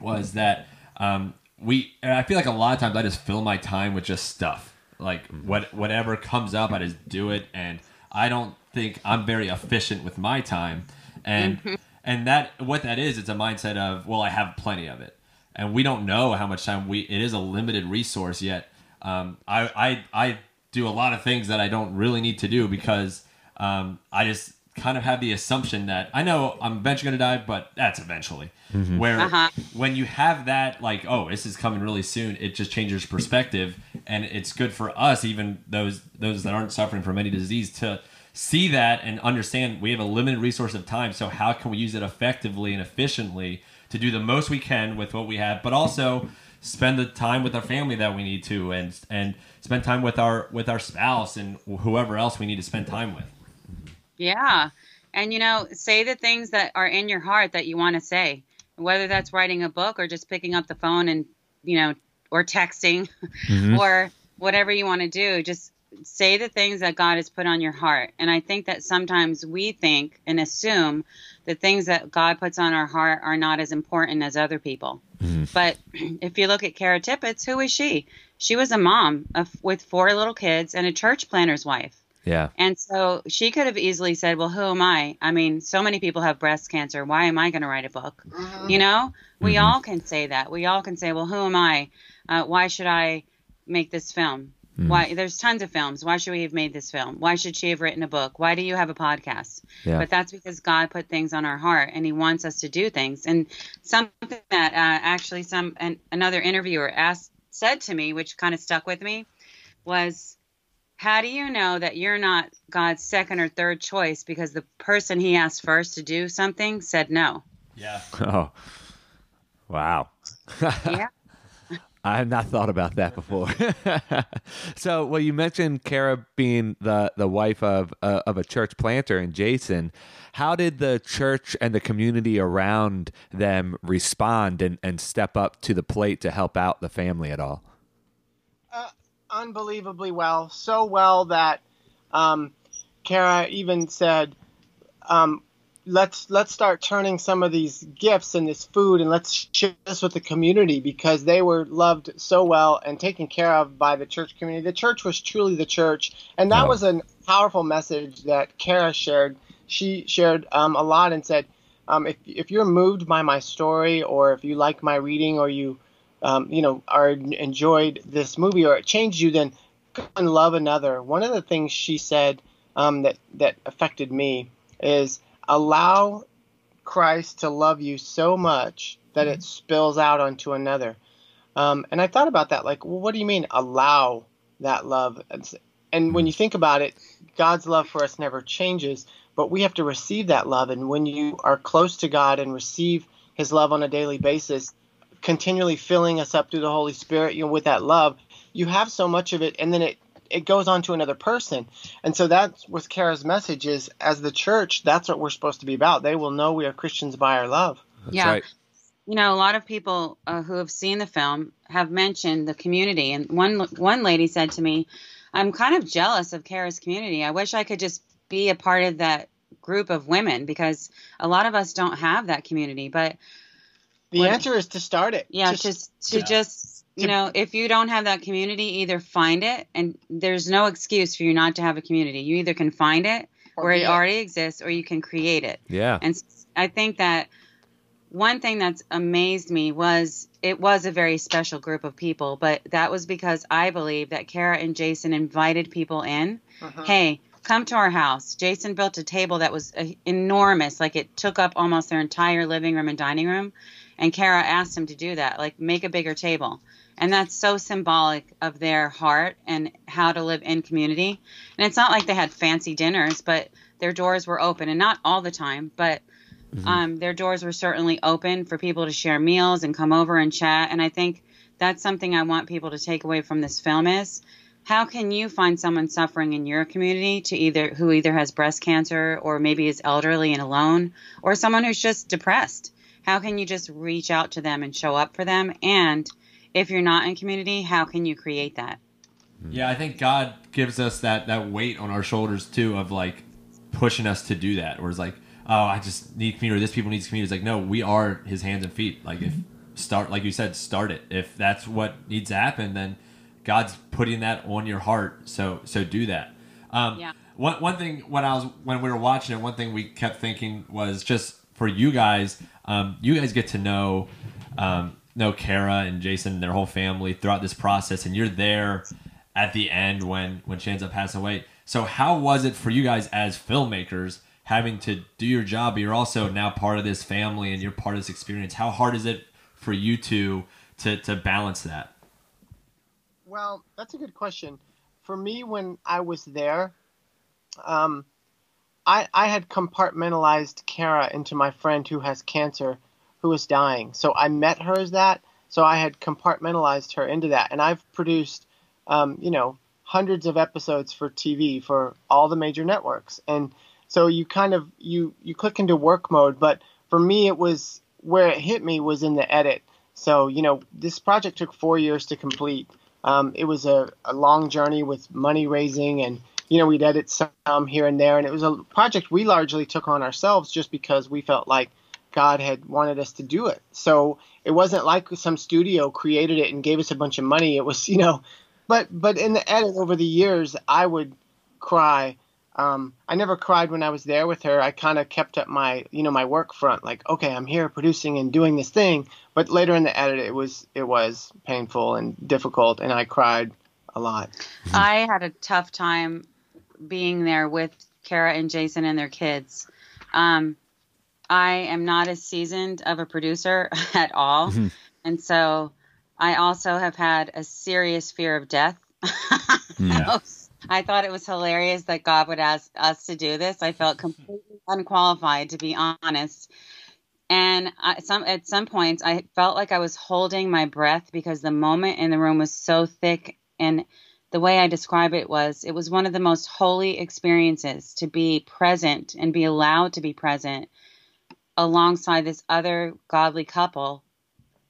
Speaker 2: was that um, we. I feel like a lot of times I just fill my time with just stuff, like what whatever comes up, I just do it, and I don't think I'm very efficient with my time, and and that what that is, it's a mindset of well, I have plenty of it, and we don't know how much time we. It is a limited resource yet. Um, I I I do a lot of things that I don't really need to do because um, I just kind of have the assumption that I know I'm eventually going to die, but that's eventually. Where
Speaker 3: Uh-huh.
Speaker 2: when you have that, like, oh, this is coming really soon, it just changes perspective, and it's good for us, even those those that aren't suffering from any disease, to see that and understand we have a limited resource of time. So how can we use it effectively and efficiently to do the most we can with what we have, but also spend the time with our family that we need to, and and spend time with our with our spouse and whoever else we need to spend time with.
Speaker 3: Yeah. And you know, say the things that are in your heart that you want to say, whether that's writing a book or just picking up the phone and, you know, or texting mm-hmm. or whatever you want to do. Just say the things that God has put on your heart. And I think that sometimes we think and assume the things that God puts on our heart are not as important as other people. Mm-hmm. But if you look at Kara Tippett, who is she? She was a mom of, with four little kids and a church planter's wife.
Speaker 1: Yeah.
Speaker 3: And so she could have easily said, Well, who am I? I mean, so many people have breast cancer. Why am I going to write a book? You know, we all can say that. We all can say, Well, who am I? Uh, why should I make this film? Why? There's tons of films. Why should we have made this film? Why should she have written a book? Why do you have a podcast?
Speaker 1: Yeah.
Speaker 3: But that's because God put things on our heart and He wants us to do things. And something that uh, actually some an, another interviewer asked said to me, which kind of stuck with me, was how do you know that you're not God's second or third choice because the person he asked first to do something said no?
Speaker 5: Yeah.
Speaker 1: Oh, wow.
Speaker 3: Yeah.
Speaker 1: I have not thought about that before. so, well, you mentioned Kara being the the wife of uh, of a church planter and Jason. How did the church and the community around them respond and, and step up to the plate to help out the family at all?
Speaker 4: Unbelievably well, so well that um, Kara even said, um, "Let's let's start turning some of these gifts and this food, and let's share this with the community because they were loved so well and taken care of by the church community. The church was truly the church, and that was a powerful message that Kara shared. She shared um, a lot and said, um, if if you're moved by my story, or if you like my reading, or you um, you know, are enjoyed this movie or it changed you, then go and love another. One of the things she said um, that that affected me is allow Christ to love you so much that it spills out onto another. Um, and I thought about that, like, well, what do you mean allow that love? And when you think about it, God's love for us never changes, but we have to receive that love. And when you are close to God and receive His love on a daily basis, continually filling us up through the Holy Spirit, you know, with that love, you have so much of it, and then it it goes on to another person. And so that's what Kara's message is. As the church, that's what we're supposed to be about. They will know we are Christians by our love.
Speaker 1: That's
Speaker 3: Yeah.
Speaker 1: right.
Speaker 3: You know, a lot of people uh, who have seen the film have mentioned the community, and one one lady said to me, "I'm kind of jealous of Kara's community. I wish I could just be a part of that group of women because a lot of us don't have that community." But
Speaker 4: The
Speaker 3: What-
Speaker 4: answer is to start it.
Speaker 3: yeah,
Speaker 4: Just-
Speaker 3: just to
Speaker 5: Yeah.
Speaker 3: just you
Speaker 4: To-
Speaker 3: know, if you don't have that community, either find it, and there's no excuse for you not to have a community. You either can find it
Speaker 4: Or
Speaker 3: where
Speaker 4: be
Speaker 3: it
Speaker 4: it.
Speaker 3: already exists, or you can create it.
Speaker 1: Yeah.
Speaker 3: And I think that one thing that's amazed me was it was a very special group of people, but that was because I believe that Kara and Jason invited people in.
Speaker 4: Mhm.
Speaker 3: Hey, come to our house. Jason built a table that was uh, enormous, like it took up almost their entire living room and dining room. And Kara asked him to do that, like make a bigger table. And that's so symbolic of their heart and how to live in community. And it's not like they had fancy dinners, but their doors were open and not all the time, but um, their doors were certainly open for people to share meals and come over and chat. And I think that's something I want people to take away from this film is how can you find someone suffering in your community to either who either has breast cancer or maybe is elderly and alone or someone who's just depressed? How can you just reach out to them and show up for them? And if you're not in community, how can you create that?
Speaker 5: Yeah, I think God gives us that that weight on our shoulders too of like pushing us to do that. Where it's like, oh, I just need community. Or this people needs community. It's like, no, we are His hands and feet. Like if start, like you said, start it. If that's what needs to happen, then God's putting that on your heart. So so do that. Um,
Speaker 3: Yeah.
Speaker 5: One one thing when I was when we were watching it, one thing we kept thinking was just for you guys. Um, you guys get to know. Um, know Kara and Jason and their whole family throughout this process, and you're there at the end when when she ends up passing away. So how was it for you guys as filmmakers having to do your job, but you're also now part of this family and you're part of this experience? How hard is it for you two to to balance that?
Speaker 4: Well, that's a good question. For me, when I was there, um, I I had compartmentalized Kara into my friend who has cancer, who is dying. So I met her as that. So I had compartmentalized her into that, and I've produced, um, you know, hundreds of episodes for TV for all the major networks, and so you kind of you you click into work mode. But for me, it was where it hit me was in the edit. So you know, this project took four years to complete. Um, it was a, a long journey with money raising and you know we'd edit some here and there and it was a project we largely took on ourselves just because we felt like god had wanted us to do it so it wasn't like some studio created it and gave us a bunch of money it was you know but but in the edit over the years i would cry um, I never cried when I was there with her. I kind of kept up my, you know, my work front, like, okay, I'm here producing and doing this thing. But later in the edit, it was it was painful and difficult, and I cried a lot.
Speaker 3: I had a tough time being there with Kara and Jason and their kids. Um, I am not as seasoned of a producer at all. And so I also have had a serious fear of death.
Speaker 5: Yeah.
Speaker 3: I thought it was hilarious that God would ask us to do this. I felt completely unqualified, to be honest. And I, some at some points, I felt like I was holding my breath because the moment in the room was so thick. And the way I describe it was, it was one of the most holy experiences to be present and be allowed to be present alongside this other godly couple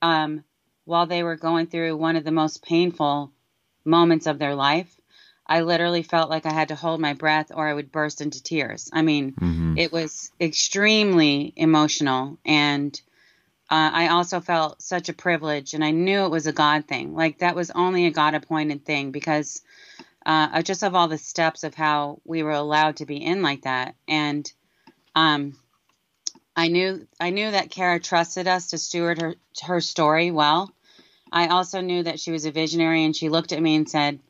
Speaker 3: um, while they were going through one of the most painful moments of their life. I literally felt like I had to hold my breath or I would burst into tears. I mean,
Speaker 1: Mm-hmm.
Speaker 3: it was extremely emotional. And uh, I also felt such a privilege. And I knew it was a God thing. Like, that was only a God appointed thing because uh, just of all the steps of how we were allowed to be in like that. And um, I knew I knew that Kara trusted us to steward her her story well. I also knew that she was a visionary, and she looked at me and said,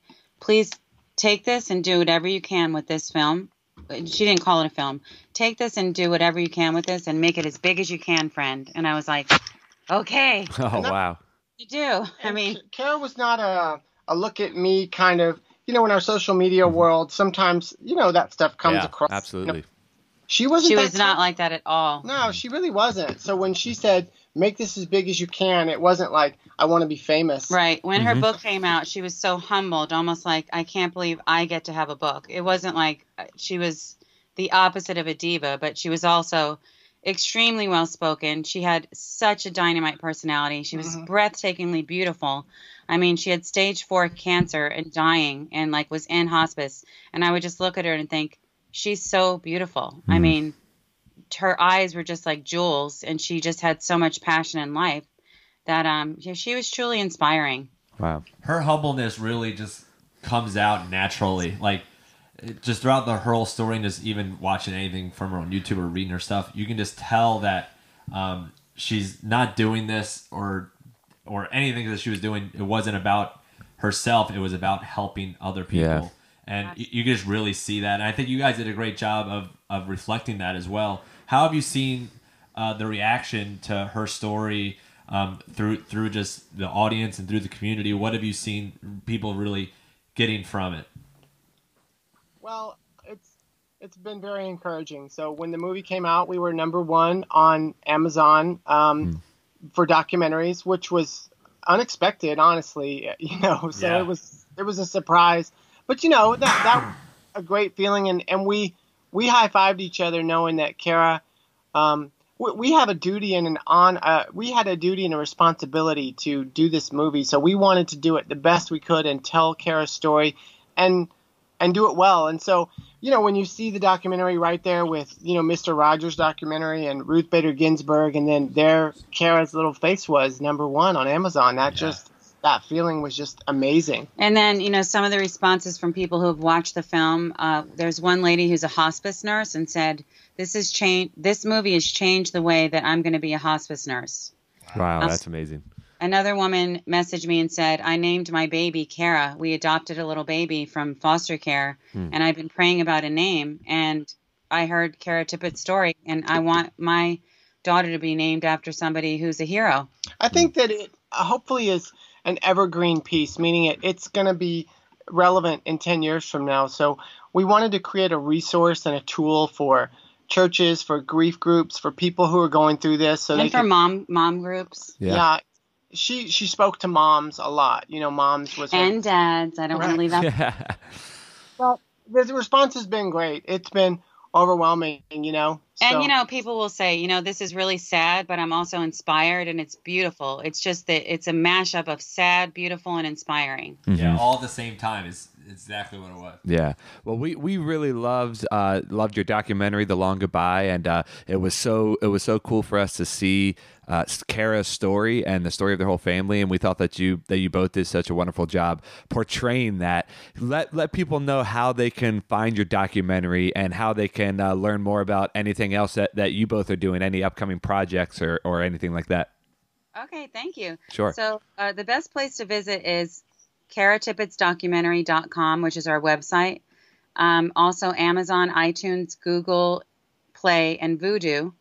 Speaker 3: "Please take this and do whatever you can with this film." She didn't call it a film. Take this and do whatever you can with this, and make it as big as you can, friend. And I was like, "Okay,
Speaker 1: Oh wow.
Speaker 3: you do." I mean,
Speaker 4: K- Kara was not a a look at me kind of. You know, in our social media world, sometimes you know that stuff comes
Speaker 1: Mm-hmm. yeah,
Speaker 4: across. you know.
Speaker 1: absolutely.
Speaker 4: she wasn't.
Speaker 3: she was not
Speaker 4: type-
Speaker 3: like that at all.
Speaker 4: No, she really wasn't. So when she said, "Make this as big as you can," it wasn't like I want to be famous.
Speaker 3: Right. When
Speaker 1: Mhm.
Speaker 3: her book came out, she was so humbled, almost like, I can't believe I get to have a book. It wasn't like uh, she was the opposite of a diva, but she was also extremely well spoken. She had such a dynamite personality. She was
Speaker 4: Mhm.
Speaker 3: breathtakingly beautiful. I mean, she had stage four cancer and dying and like was in hospice. And I would just look at her and think, she's so beautiful. I
Speaker 1: Mhm.
Speaker 3: mean, her eyes were just like jewels and she just had so much passion in life that um yeah, she was truly inspiring.
Speaker 1: Wow.
Speaker 5: her humbleness really just comes out naturally. Like just throughout the whole story, and just even watching anything from her on YouTube or reading her stuff, you can just tell that um, she's not doing this or or anything that she was doing. It wasn't about herself. It was about helping other people.
Speaker 1: Yeah.
Speaker 5: And y- you can just really see that. And I think you guys did a great job of, of reflecting that as well. How have you seen uh, the reaction to her story um, through through just the audience and through the community? What have you seen people really getting from it?
Speaker 4: Well, it's it's been very encouraging. So when the movie came out, we were number one on Amazon um, for documentaries, which was unexpected, honestly. You know, so
Speaker 5: Yeah.
Speaker 4: it was it was a surprise. But you know that that a great feeling, and and we we high fived each other, knowing that Kara. Um, we, we have a duty and an on. Uh, we had a duty and a responsibility to do this movie, so we wanted to do it the best we could and tell Kara's story, and and do it well. And so, you know, when you see the documentary right there with, you know, Mr. Rogers documentary and Ruth Bader Ginsburg, and then there Kara's little face was number one on Amazon, that just, that feeling was just amazing.
Speaker 3: And then, you know, some of the responses from people who have watched the film. Uh, there's one lady who's a hospice nurse and said, "This has changed. This movie has changed the way that I'm going to be a hospice nurse."
Speaker 1: Wow, that's amazing.
Speaker 3: Another woman messaged me and said, I named my baby Kara. We adopted a little baby from foster care,
Speaker 1: Hmm.
Speaker 3: and I've been praying about a name. And I heard Kara Tippetts' story, and I want my daughter to be named after somebody who's a hero.
Speaker 4: I think that it uh, hopefully is an evergreen piece, meaning it, it's going to be relevant in 10 years from now. So we wanted to create a resource and a tool for churches, for grief groups, for people who are going through this. So they
Speaker 3: and for
Speaker 4: can,
Speaker 3: mom mom groups
Speaker 1: Yeah.
Speaker 4: yeah. She she spoke to moms a lot. You know, moms was her
Speaker 3: and dads. I don't want to leave out.
Speaker 1: Yeah.
Speaker 4: Well, the response has been great. It's been overwhelming, you know.
Speaker 3: And you know, people will say, you know, this is really sad, but I'm also inspired, and it's beautiful. It's just that it's a mashup of sad, beautiful, and inspiring.
Speaker 5: Yeah, mm-hmm. all at the same time is exactly what it was.
Speaker 1: Yeah. Well, we, we really loved uh, loved your documentary, The Long Goodbye, and uh, it was so it was so cool for us to see uh, Kara's story and the story of their whole family, and we thought that you that you both did such a wonderful job portraying that. Let let people know how they can find your documentary and how they can uh, learn more about anything else that, that you both are doing, any upcoming projects or, or anything like that.
Speaker 3: Okay, thank you.
Speaker 1: Sure.
Speaker 3: So uh, the best place to visit is karatippettsdocumentary.com, which is our website. Um, also, Amazon, iTunes, Google Play, and Vudu.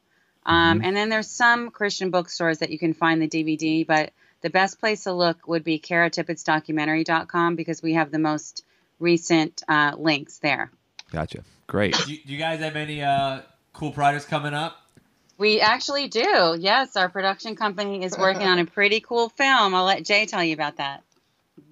Speaker 3: Um, And then there's some Christian bookstores that you can find the DVD, but the best place to look would be karatippettsdocumentary.com because we have the most recent uh, links there.
Speaker 1: Gotcha. Great.
Speaker 2: Do you, do you guys have any uh, cool projects coming up?
Speaker 3: We actually do. Yes, our production company is working on a pretty cool film. I'll let Jay tell you about that.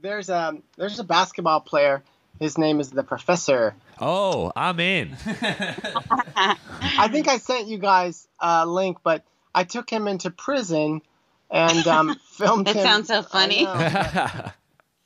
Speaker 4: There's a there's a basketball player. His name is the Professor.
Speaker 1: Oh, I'm in.
Speaker 4: I think I sent you guys a link, but I took him into prison and um, filmed
Speaker 3: That
Speaker 4: him.
Speaker 3: sounds so funny.
Speaker 4: I, know.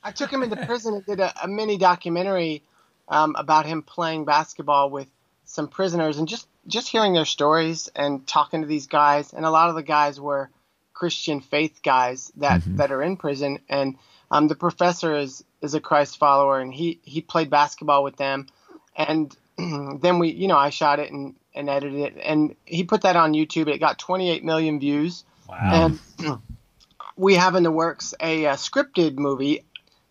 Speaker 4: I took him into prison and did a, a mini documentary um, about him playing basketball with some prisoners and just just hearing their stories and talking to these guys. And a lot of the guys were Christian faith guys that that are in prison. And um, the professor is is a Christ follower, and he he played basketball with them. And then we, you know, I shot it and, and edited it, and he put that on YouTube. It got 28 million views.
Speaker 2: Wow.
Speaker 4: And we have in the works a, uh scripted movie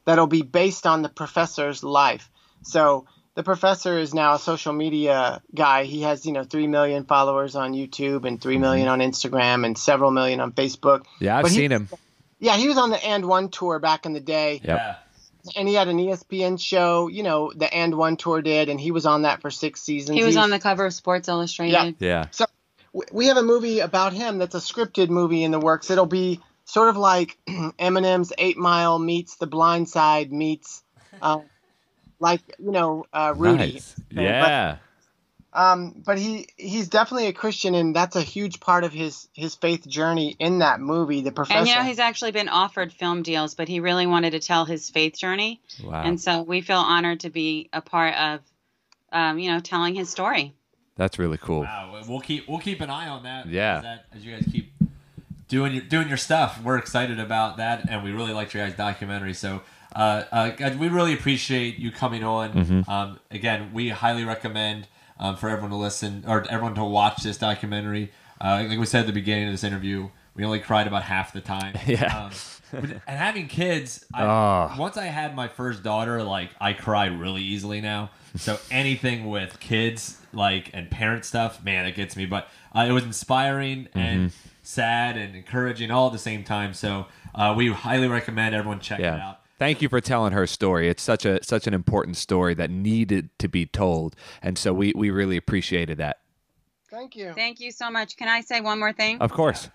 Speaker 4: that'll be based on the professor's life. So the professor is now a social media guy. He has, you know, 3 million followers on YouTube and 3 million on Instagram and several million on Facebook.
Speaker 1: Yeah, I've
Speaker 4: But he-
Speaker 1: seen him.
Speaker 4: Yeah, he was on the AND1 tour back in the day,
Speaker 1: Yep.
Speaker 2: Yeah.
Speaker 4: and he had an ESPN show, you know, the AND1 tour did, and he was on that for six seasons.
Speaker 3: He was on the cover of Sports Illustrated.
Speaker 1: Yeah.
Speaker 4: w- we have a movie about him that's a scripted movie in the works. It'll be sort of like Eminem's Eight Mile meets The Blind Side meets, uh, like you know, uh, Rudy.
Speaker 1: Nice. Yeah.
Speaker 4: Um, but he he's definitely a Christian, and that's a huge part of his his faith journey in that movie. The professor.
Speaker 3: And you know, he's actually been offered film deals, but he really wanted to tell his faith journey.
Speaker 1: Wow.
Speaker 3: And so we feel honored to be a part of, um, you know, telling his story.
Speaker 1: That's really cool.
Speaker 2: Wow. We'll keep we'll keep an eye on that.
Speaker 1: Yeah.
Speaker 2: As, that, as you guys keep doing your doing your stuff, we're excited about that, and we really liked your guys' documentary. So. Uh, uh, we really appreciate you coming on.
Speaker 1: Mm-hmm.
Speaker 2: Um, again, we highly recommend um, for everyone to listen or everyone to watch this documentary. Uh, like we said at the beginning of this interview, we only cried about half the time.
Speaker 1: Yeah.
Speaker 2: Um, but- and having kids, I,
Speaker 1: Oh.
Speaker 2: once I had my first daughter, like I cry really easily now. So anything with kids, like and parent stuff, man, it gets me. But uh, it was inspiring and
Speaker 1: Mm-hmm.
Speaker 2: sad and encouraging all at the same time. So uh, we highly recommend everyone check it out.
Speaker 1: Thank you for telling her story. It's such a such an important story that needed to be told, and so we we really appreciated that.
Speaker 4: Thank you.
Speaker 3: Thank you so much. Can I say one more thing?
Speaker 1: Of course.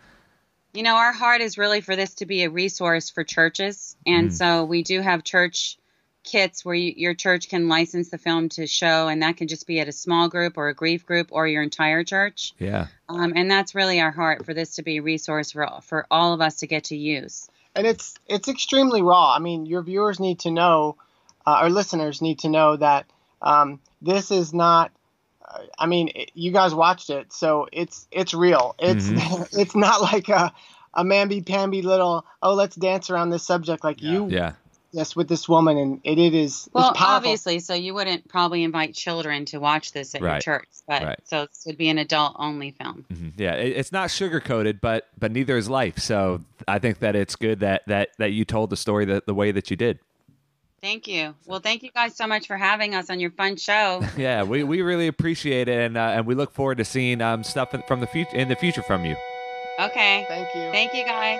Speaker 3: You know, our heart is really for this to be a resource for churches. And so we do have church kits where you, your church can license the film to show, and that can just be at a small group or a grief group or your entire church.
Speaker 1: Yeah.
Speaker 3: Um, and that's really our heart for this to be a resource for, for all of us to get to use.
Speaker 4: And it's it's extremely raw. I mean, your viewers need to know, uh, our listeners need to know that um, this is not. Uh, I mean, it, you guys watched it, so it's it's real. It's it's not like a a mamby pamby little oh let's dance around this subject like you
Speaker 1: Yeah.
Speaker 4: Yes with this woman and it, it is
Speaker 3: Well,
Speaker 4: powerful.
Speaker 3: obviously, so you wouldn't probably invite children to watch this at your church, but
Speaker 1: Right.
Speaker 3: so this would be an adult only film.
Speaker 1: Mhm. Yeah. It, it's not sugar coated, but but neither is life. So I think that it's good that that that you told the story the, the way that you did.
Speaker 3: Thank you. Well, thank you guys so much for having us on your fun show.
Speaker 1: Yeah, we, we really appreciate it, and uh, and we look forward to seeing um stuff from the future in the future from you.
Speaker 3: Okay.
Speaker 4: Thank you.
Speaker 3: Thank you, guys.